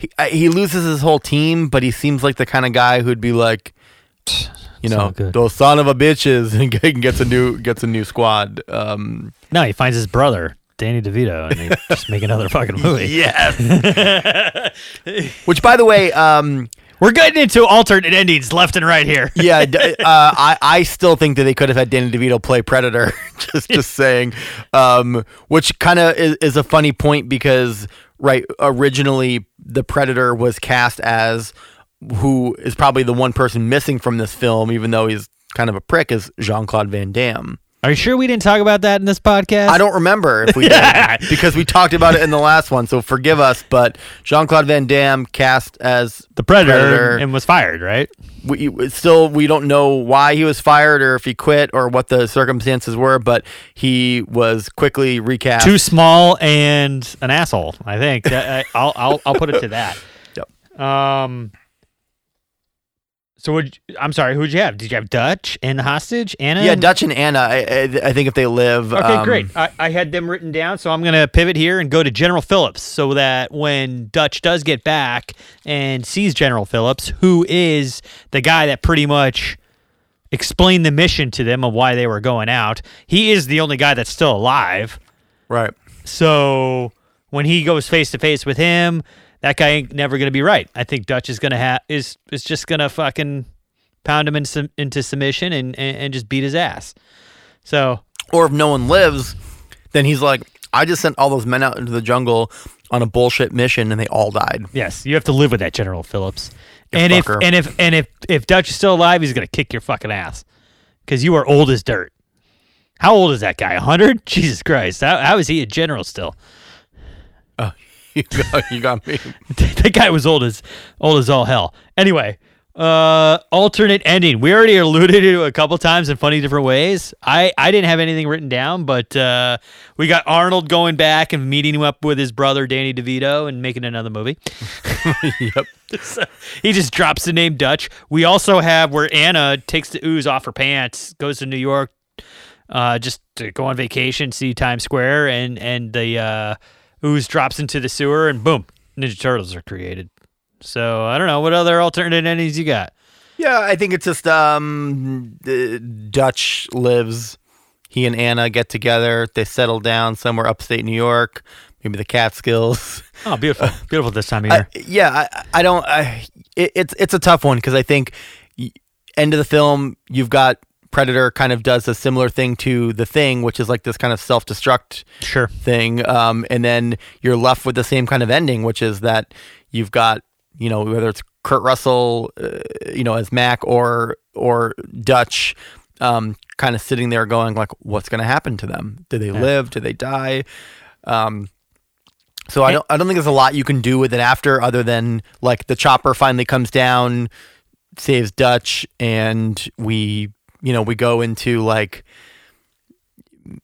he, he loses his whole team, but he seems like the kind of guy who'd be like, you know, those son of a bitches, [laughs] and gets a new gets a new squad. Um, No, he finds his brother, Danny DeVito, and they [laughs] just make another fucking movie. yes. [laughs] Which, by the way, um, We're getting into alternate endings left and right here. yeah, [laughs] uh, I I still think that they could have had Danny DeVito play Predator. [laughs] just just saying, um, which kind of is, is a funny point because right originally the Predator was cast as who is probably the one person missing from this film, even though he's kind of a prick, is Jean Claude Van Damme. Are you sure we didn't talk about that in this podcast? I don't remember if we Yeah. did [laughs] because we talked about it in the last one, so forgive us. But Jean Claude Van Damme cast as the Predator, Predator. and was fired, right? we still we don't know why he was fired or if he quit or what the circumstances were, but he was quickly recast. Too small and an asshole. I think. I, I'll, I'll I'll put it to that. [laughs] Yep. Um. So would I'm sorry. Who'd you have? Did you have Dutch and the hostage? Anna. yeah, and- Dutch and Anna. I, I, I think if they live, Okay, um, great. I, I had them written down, so I'm going to pivot here and go to General Phillips so that when Dutch does get back and sees General Phillips, who is the guy that pretty much explained the mission to them of why they were going out, he is the only guy that's still alive. Right. So when he goes face to face with him, that guy ain't never going to be right. I think Dutch is to have is is just going to fucking pound him in into submission and, and and just beat his ass. So Or if no one lives, then he's like, I just sent all those men out into the jungle on a bullshit mission, and they all died. Yes, you have to live with that, General Phillips. And if and if and if if Dutch is still alive, he's gonna kick your fucking ass because you are old as dirt. How old is that guy? hundred? [laughs] Jesus Christ! How, how is he a general still? Oh, [laughs] you got, you got me. [laughs] that guy was old as old as all hell. Anyway, uh, alternate ending. We already alluded to it a couple times in funny different ways. I I didn't have anything written down, but uh, we got Arnold going back and meeting him up with his brother Danny DeVito and making another movie. [laughs] yep. So he just drops the name Dutch. We also have where Anna takes the ooze off her pants, goes to New York, uh, just to go on vacation, see Times Square, and and the uh, ooze drops into the sewer, and boom, Ninja Turtles are created. So I don't know what other alternate endings you got. Yeah, I think it's just um, Dutch lives. He and Anna get together. They settle down somewhere upstate New York, maybe the Catskills. [laughs] Oh, beautiful, [laughs] beautiful this time of I, year. yeah, I, I don't. I, it, it's it's a tough one because I think end of the film you've got Predator kind of does a similar thing to the Thing, which is like this kind of self destruct sure. thing, um, and then you're left with the same kind of ending, which is that you've got you know whether it's Kurt Russell, uh, you know as Mac or or Dutch. Um, kind of sitting there going like, what's going to happen to them? Do they Yeah. live? Do they die? Um, so I don't I don't think there's a lot you can do with it after other than like the chopper finally comes down, saves Dutch, and we you know we go into like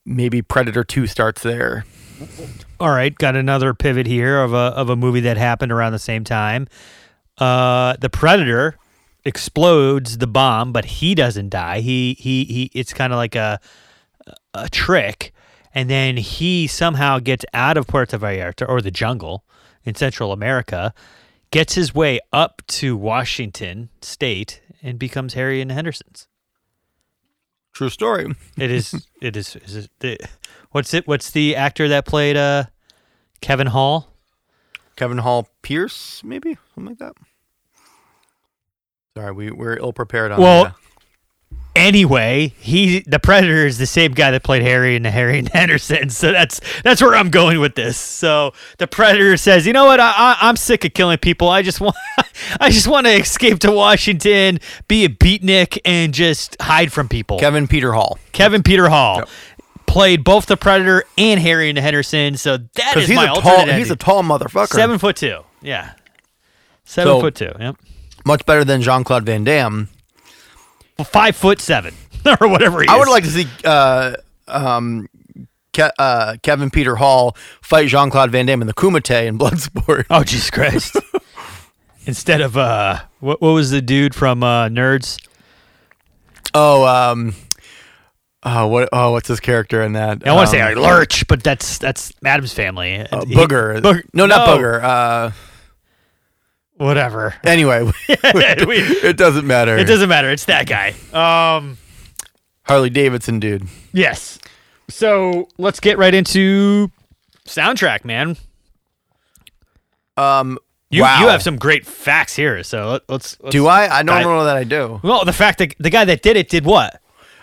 maybe Predator Two starts there. All right, got another pivot here of a of a movie that happened around the same time. Uh, the Predator explodes the bomb, but he doesn't die. He he he. It's kind of like a a trick, and then he somehow gets out of Puerto Vallarta or the jungle in Central America, gets his way up to Washington State, and becomes Harry and the Hendersons. True story. It is. [laughs] it is. Is it? The, what's it? What's the actor that played uh, Kevin Hall? Kevin Hall Pierce, maybe something like that. Sorry, we we're ill prepared on Well, that. Anyway, he the Predator is the same guy that played Harry in the Harry and Henderson. So that's that's where I'm going with this. So the Predator says, you know what? I, I I'm sick of killing people. I just want [laughs] I just want to escape to Washington, be a beatnik, and just hide from people. Kevin Peter Hall. Kevin Peter Hall. Yep. Played both the Predator and Harry and the Henderson, so that is he's my a tall he's ending. a tall motherfucker. seven foot two, yeah, seven So- foot two, yep, Much better than Jean Claude Van Damme. Five foot seven [laughs] or whatever he I would like to see uh, um, Ke- uh, Kevin Peter Hall fight Jean Claude Van Damme in the Kumite in Bloodsport. Oh Jesus Christ! [laughs] Instead of uh, what what was the dude from uh, Nerds? Oh, um, oh, what? Oh, what's his character in that? I want to say Um, like Lurch, but that's that's Addams family. uh, He- Booger. No, not Booger. Uh, Whatever. Anyway, [laughs] [laughs] it doesn't matter. it doesn't matter. It's that guy. Um. Harley Davidson, dude. Yes. So let's get right into soundtrack, man. Um, You wow. you have some great facts here. So let, let's, let's. Do I? I don't dive- know that I do. Well, the fact that the guy that did it did what?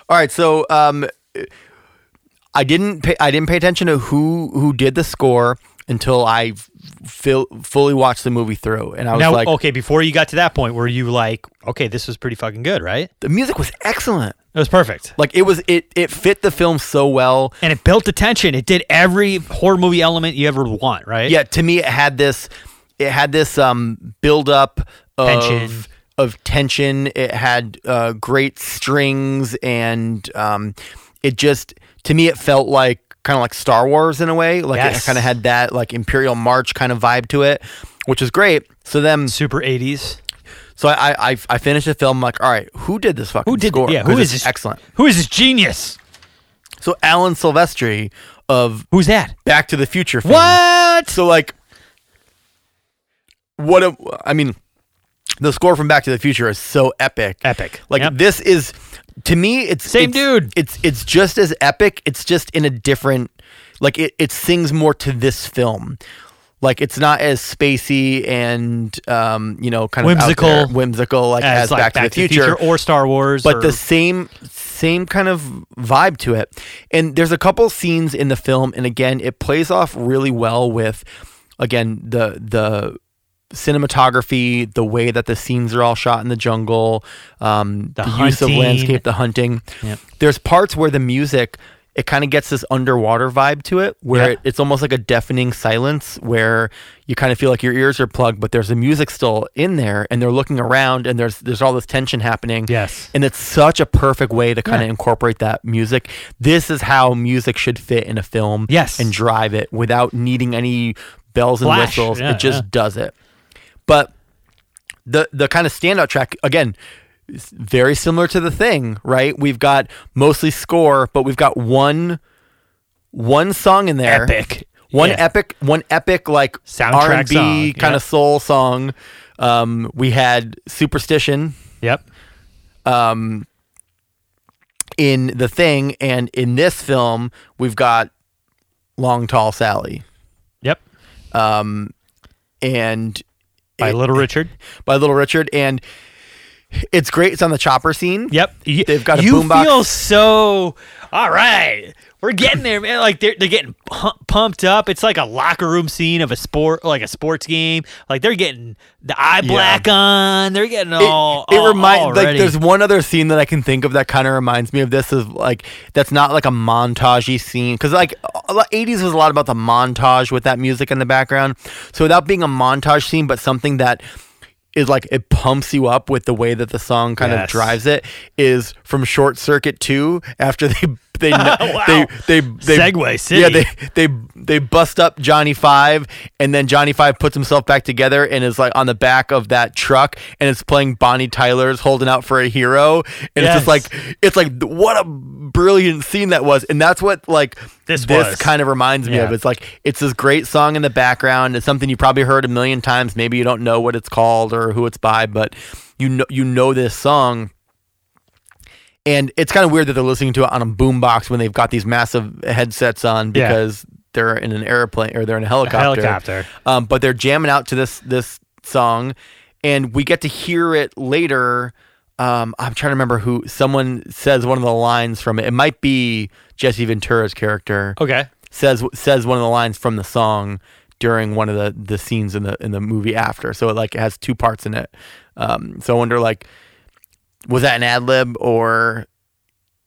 All right, so um, I didn't pay. I didn't pay attention to who who did the score until I fully watched the movie through, and I was Now, like, okay, before you got to that point, were you like, okay, this was pretty fucking good, right? the music was excellent. It was perfect. Like it was, it it fit the film so well. And it built the tension. It did every horror movie element you ever want, right? Yeah, to me, it had this, it had this um build up of Tension. of tension. It had uh, great strings, and um, it just to me, it felt like kind of like Star Wars in a way. Like Yes. it kind of had that like Imperial March kind of vibe to it, which is great. So then, Super 80s. so I I I finished the film. like, all right, who did this fucking Who did score? Yeah, who is this? Excellent. Who is this genius? So Alan Silvestri of Who's that? Back to the Future. fame. What? So like, what? A, I mean, the score from Back to the Future is so epic. Epic. Like Yep. this is, to me, it's Same it's- dude. It's it's just as epic. It's just in a different, like it it sings more to this film. Like it's not as spacey and um you know kind of Whimsical. there, whimsical like as, like Back, to, the Future or Star Wars. but or, the same same kind of vibe to it. And there's a couple scenes in the film, and again, it plays off really well with again the the cinematography, the way that the scenes are all shot in the jungle, um, The the, use of landscape, the hunting. Yep. There's parts where the music it kind of gets this underwater vibe to it where Yeah. it, it's almost like a deafening silence where you kind of feel like your ears are plugged but there's the music still in there and they're looking around and there's there's all this tension happening Yes. and it's such a perfect way to kind of Yeah. incorporate that music. This is how music should fit in a film Yes. and drive it without needing any bells and Flash. whistles. Yeah, it just does it. But the the kind of standout track again is very similar to the thing, right? We've got mostly score, but we've got one one song in there. Epic. One Yeah. epic one epic like Soundtrack R&B song, kind yeah. of soul song. Um, we had Superstition Yep. um, in the thing, and in this film, we've got Long Tall Sally, Yep. um, and By it- Little Richard. by Little Richard, and it's great. It's on the chopper scene. Yep. They've got a you boombox. feel so all right. We're getting there, man. Like they're they're getting pumped up. It's like a locker room scene of a sport, like a sports game. Like they're getting the eye black on. They're getting It, all. it all- remind all like there's one other scene that I can think of that kind of reminds me of this is like that's not like a montagey scene because like a 80s was a lot about the montage with that music in the background so without being a montage scene but something that is like it pumps you up with the way that the song kind Yes. of drives it is from Short Circuit 2 after [laughs] they they [laughs] Wow. they, they they Segway City. yeah they they they bust up Johnny Five and then Johnny Five puts himself back together and is like on the back of that truck and it's playing Bonnie Tyler's holding out for a hero and it's just like it's like what a brilliant scene that was and that's what like This this was. kind of reminds me Yeah. of it's like it's this great song in the background it's something you probably heard a million times maybe you don't know what it's called or who it's by but you know you know this song and it's kind of weird that they're listening to it on a boombox when they've got these massive headsets on Yeah. because they're in an airplane or they're in a helicopter. helicopter. Um, but they're jamming out to this this song, and we get to hear it later. Um, I'm trying to remember who someone says one of the lines from it. It might be Jesse Ventura's character Okay. says says one of the lines from the song during one of the the scenes in the in the movie after. So it like it has two parts in it. Um, so I wonder like was that an ad lib or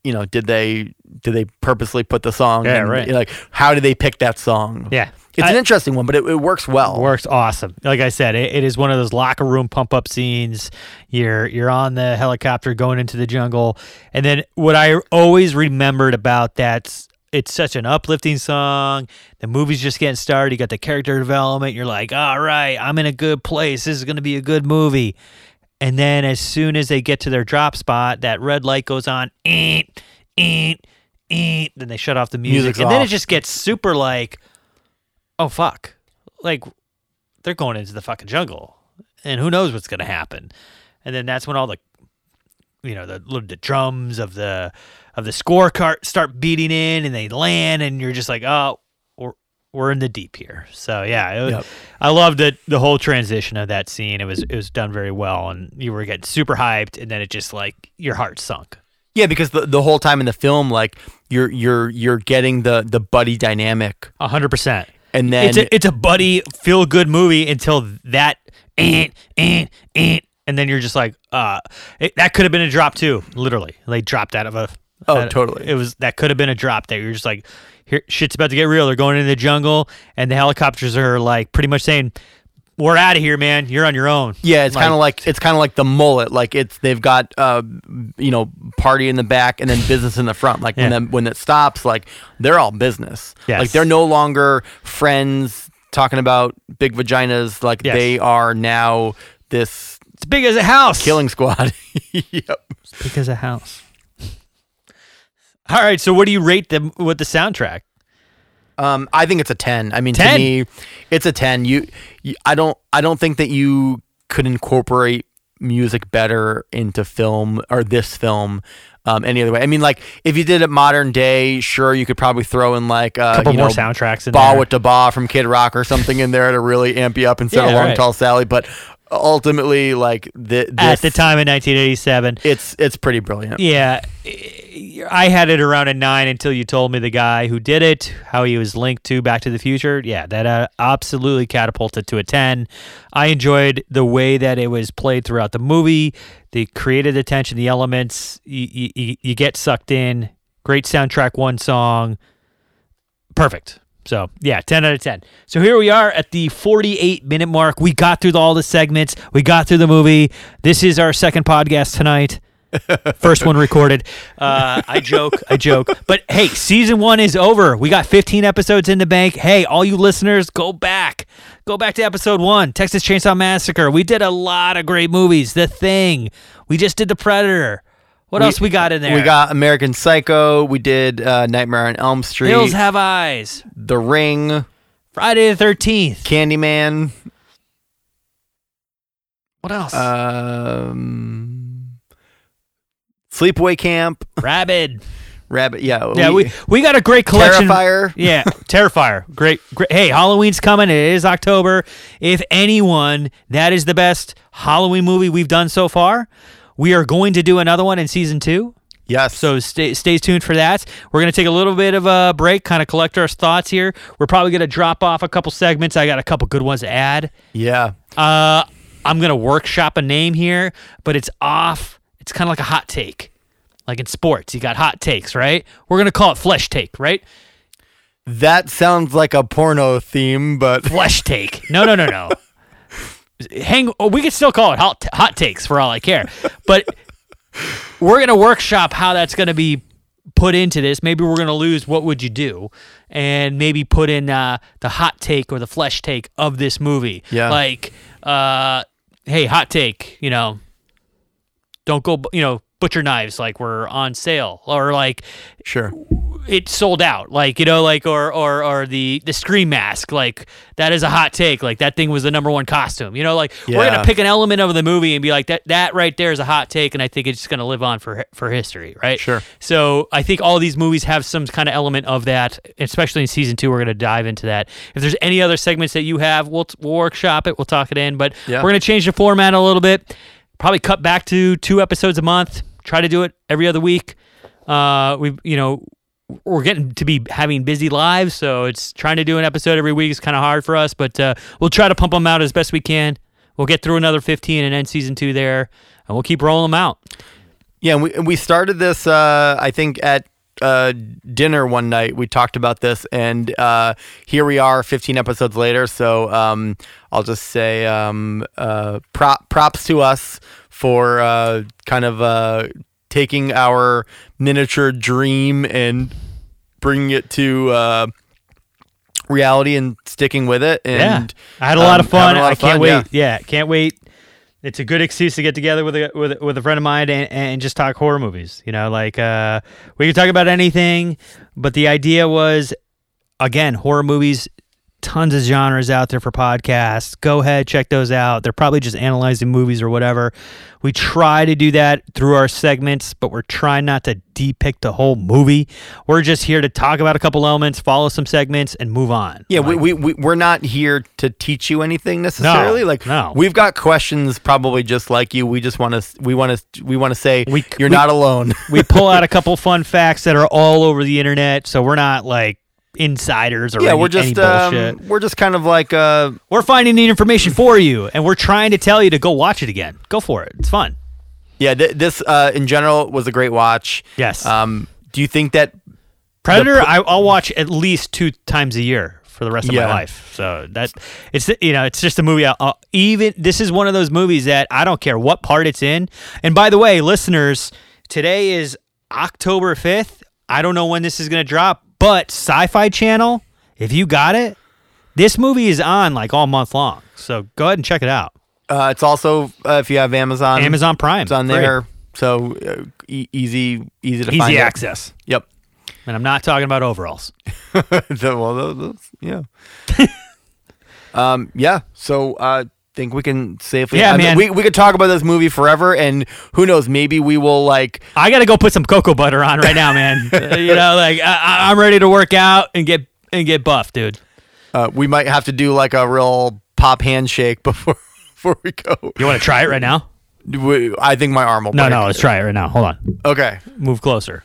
you know did they did they purposely put the song Yeah, and, right. like how did they pick that song Yeah. it's I- an interesting one but it, it works well Works awesome. Like I said, it, it is one of those locker room pump up scenes. You're you're on the helicopter going into the jungle, and then what I always remembered about that. It's such an uplifting song. The movie's just getting started. You got the character development. You're like, all right, I'm in a good place. This is going to be a good movie. And then as soon as they get to their drop spot, that red light goes on. Eat, eat, eat. Then they shut off the music. Music's and then it just gets super like, oh, fuck. Like, they're going into the fucking jungle. and who knows what's going to happen. And then that's when all the you know the the drums of the of the score cart start beating in and they land and you're just like oh we're in the deep here. So yeah was, Yep. I loved it the whole transition of that scene. It was it was done very well and you were getting super hyped and then it just like your heart sunk. Yeah, because the the whole time in the film, like you're you're you're getting the the buddy dynamic, hundred percent. And then it's a it's a buddy feel good movie until that and and and and then you're just like uh it, that could have been a drop too literally. They dropped out of a Oh, totally. it was that could have been a drop there you're just like here shit's about to get real they're going into the jungle and the helicopters are like pretty much saying we're out of here man you're on your own yeah, it's kind of like it's kind of like the mullet. Like it's they've got uh you know party in the back and then business in the front. Like when Yeah. them, when it stops, like they're all business. Yes. Like they're no longer friends talking about big vaginas. Like Yes. they are now this it's big as a house killing squad. [laughs] yep. big as a house all right so what do you rate them with the soundtrack Um, I think it's a ten. I mean, 10? to me, it's a ten. You, you, I don't, I don't think that you could incorporate music better into film or this film. Um, any other way? I mean, like if you did it modern day, sure, you could probably throw in like uh, couple you more know, soundtracks in "Bawitdaba" from Kid Rock or something in there to really amp you up instead Yeah, of "Long right. Tall Sally." But ultimately, like the, this, at the time in 1987 it's it's pretty brilliant. Yeah, I had it around a nine until you told me the guy who did it, how he was linked to Back to the Future. Yeah, that uh, absolutely catapulted to a ten. I enjoyed the way that it was played throughout the movie. The created the tension, the elements. You, you, you get sucked in. Great soundtrack, one song. Perfect. So yeah, ten out of ten. So here we are at the forty-eight minute mark. We got through all the segments. We got through the movie. This is our second podcast tonight. [laughs] First one recorded. Uh, I joke, I joke. But hey, season one is over. We got 15 episodes in the bank. Hey, all you listeners, go back. Go back to episode one Texas Chainsaw Massacre. We did a lot of great movies. The Thing. We just did The Predator. What else we got in there? We got American Psycho. We did uh, Nightmare on Elm Street. Hills Have Eyes. the Ring. Friday the 13th. Candyman. What else? Um, Sleepaway Camp, Rabid. Rabbit. Yeah, Yeah, we, we got a great collection. Terrifier. Yeah, [laughs] Terrifier. Great, great. Hey, Halloween's coming. It is October. If anyone, that is the best Halloween movie we've done so far. We are going to do another one in season two. Yes. So stay stay tuned for that. We're gonna take a little bit of a break, kind of collect our thoughts here. We're probably gonna drop off a couple segments. I got a couple good ones to add. yeah, Uh, I'm gonna workshop a name here, but it's off. It's kind of like a hot take, like in sports. You got hot takes, right? We're gonna call it flesh take, right? that sounds like a porno theme, but Flesh take. No, no, no, no. [laughs] Hang. Oh, we could still call it hot hot takes for all I care, but we're gonna workshop how that's gonna be put into this. Maybe we're gonna lose. What would you do? And maybe put in uh, the hot take or the flesh take of this movie. Yeah. Like, uh, hey, hot take. You know, don't go. You know, butcher knives like were on sale or like sure. It sold out. Like you know like or or or the the scream mask like that is a hot take. Like that thing was the number one costume. You know like we're gonna pick an element of the movie and be like that that right there is a hot take and i think it's gonna live on for for history right? Sure. so i think all these movies have some kind of element of that especially in season two we're gonna dive into that. If there's any other segments that you have we'll, we'll workshop it we'll talk it in but Yeah. we're gonna change the format a little bit. Probably cut back to two episodes a month try to do it every other week. Uh we you know we're getting to be having busy lives, so it's trying to do an episode every week is kind of hard for us, but uh, we'll try to pump them out as best we can. We'll get through another 15 and end season two there, and we'll keep rolling them out. Yeah, and we we started this. Uh, I think at uh, dinner one night we talked about this, and uh, here we are, 15 episodes later. So um, I'll just say um, uh, prop, props to us for uh, kind of uh, taking our miniature dream and bringing it to uh, reality and sticking with it. And yeah, I had a lot um, of fun. lot I of can't fun, wait. yeah. Yeah. can't wait. It's a good excuse to get together with a with, a- with a friend of mine and, and just talk horror movies. You know, like uh, we can talk about anything, but the idea was, again, horror movies tons of genres out there for podcasts. Go ahead, check those out. They're probably just analyzing movies or whatever. We try to do that through our segments, but we're trying not to depict the whole movie. We're just here to talk about a couple elements, follow some segments, and move on. Yeah, Like, we, we, we, we're not here to teach you anything necessarily. like, no. we've got questions probably just like you. We just want to, we want to, we want to say We- you're we- not alone. we pull out a [laughs] couple fun facts that are all over the internet, so we're not like insiders or yeah, any, we're just, um, we're just kind of like, uh, we're finding the information for you, and we're trying to tell you to go watch it again. Go for it. It's fun. yeah, th- this, uh, in general was a great watch. Yes. Um, do you think that, Predator, I, I'll watch at least two times a year for the rest of Yeah. my life. So that it's you know it's just a movie. I'll- even this is one of those movies that I don't care what part it's in. And by the way, listeners, today is October fifth. I don't know when this is going to drop, but Sci-Fi Channel, if you got it, this movie is on like all month long. So go ahead and check it out. uh, it's also, uh, if you have Amazon, Amazon Prime, it's on free. there. So uh, e- easy, easy to find. easy it. access. Yep. And I'm not talking about overalls. [laughs] Well, those, those- yeah. [laughs] um, yeah. So, uh, think we can safely. Yeah, I mean, man. we we could talk about this movie forever, and who knows? Maybe we will like. I got to go put some cocoa butter on right now, man. [laughs] Uh, you know, like I, I'm ready to work out and get and get buff, dude. Uh, we might have to do like a real pop handshake [laughs] before before we go. You want to try it right now? I think my arm will. No, break. no. Let's try it right now. Hold on. Okay. Move closer.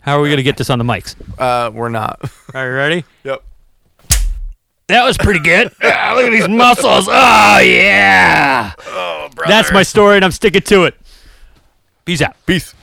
How are we gonna get this on the mics? Uh, we're not. [laughs] Are you ready? yep. That was pretty good. [laughs] Ah, look at these muscles. Oh yeah. Oh, That's my story, and I'm sticking to it. Peace out. peace.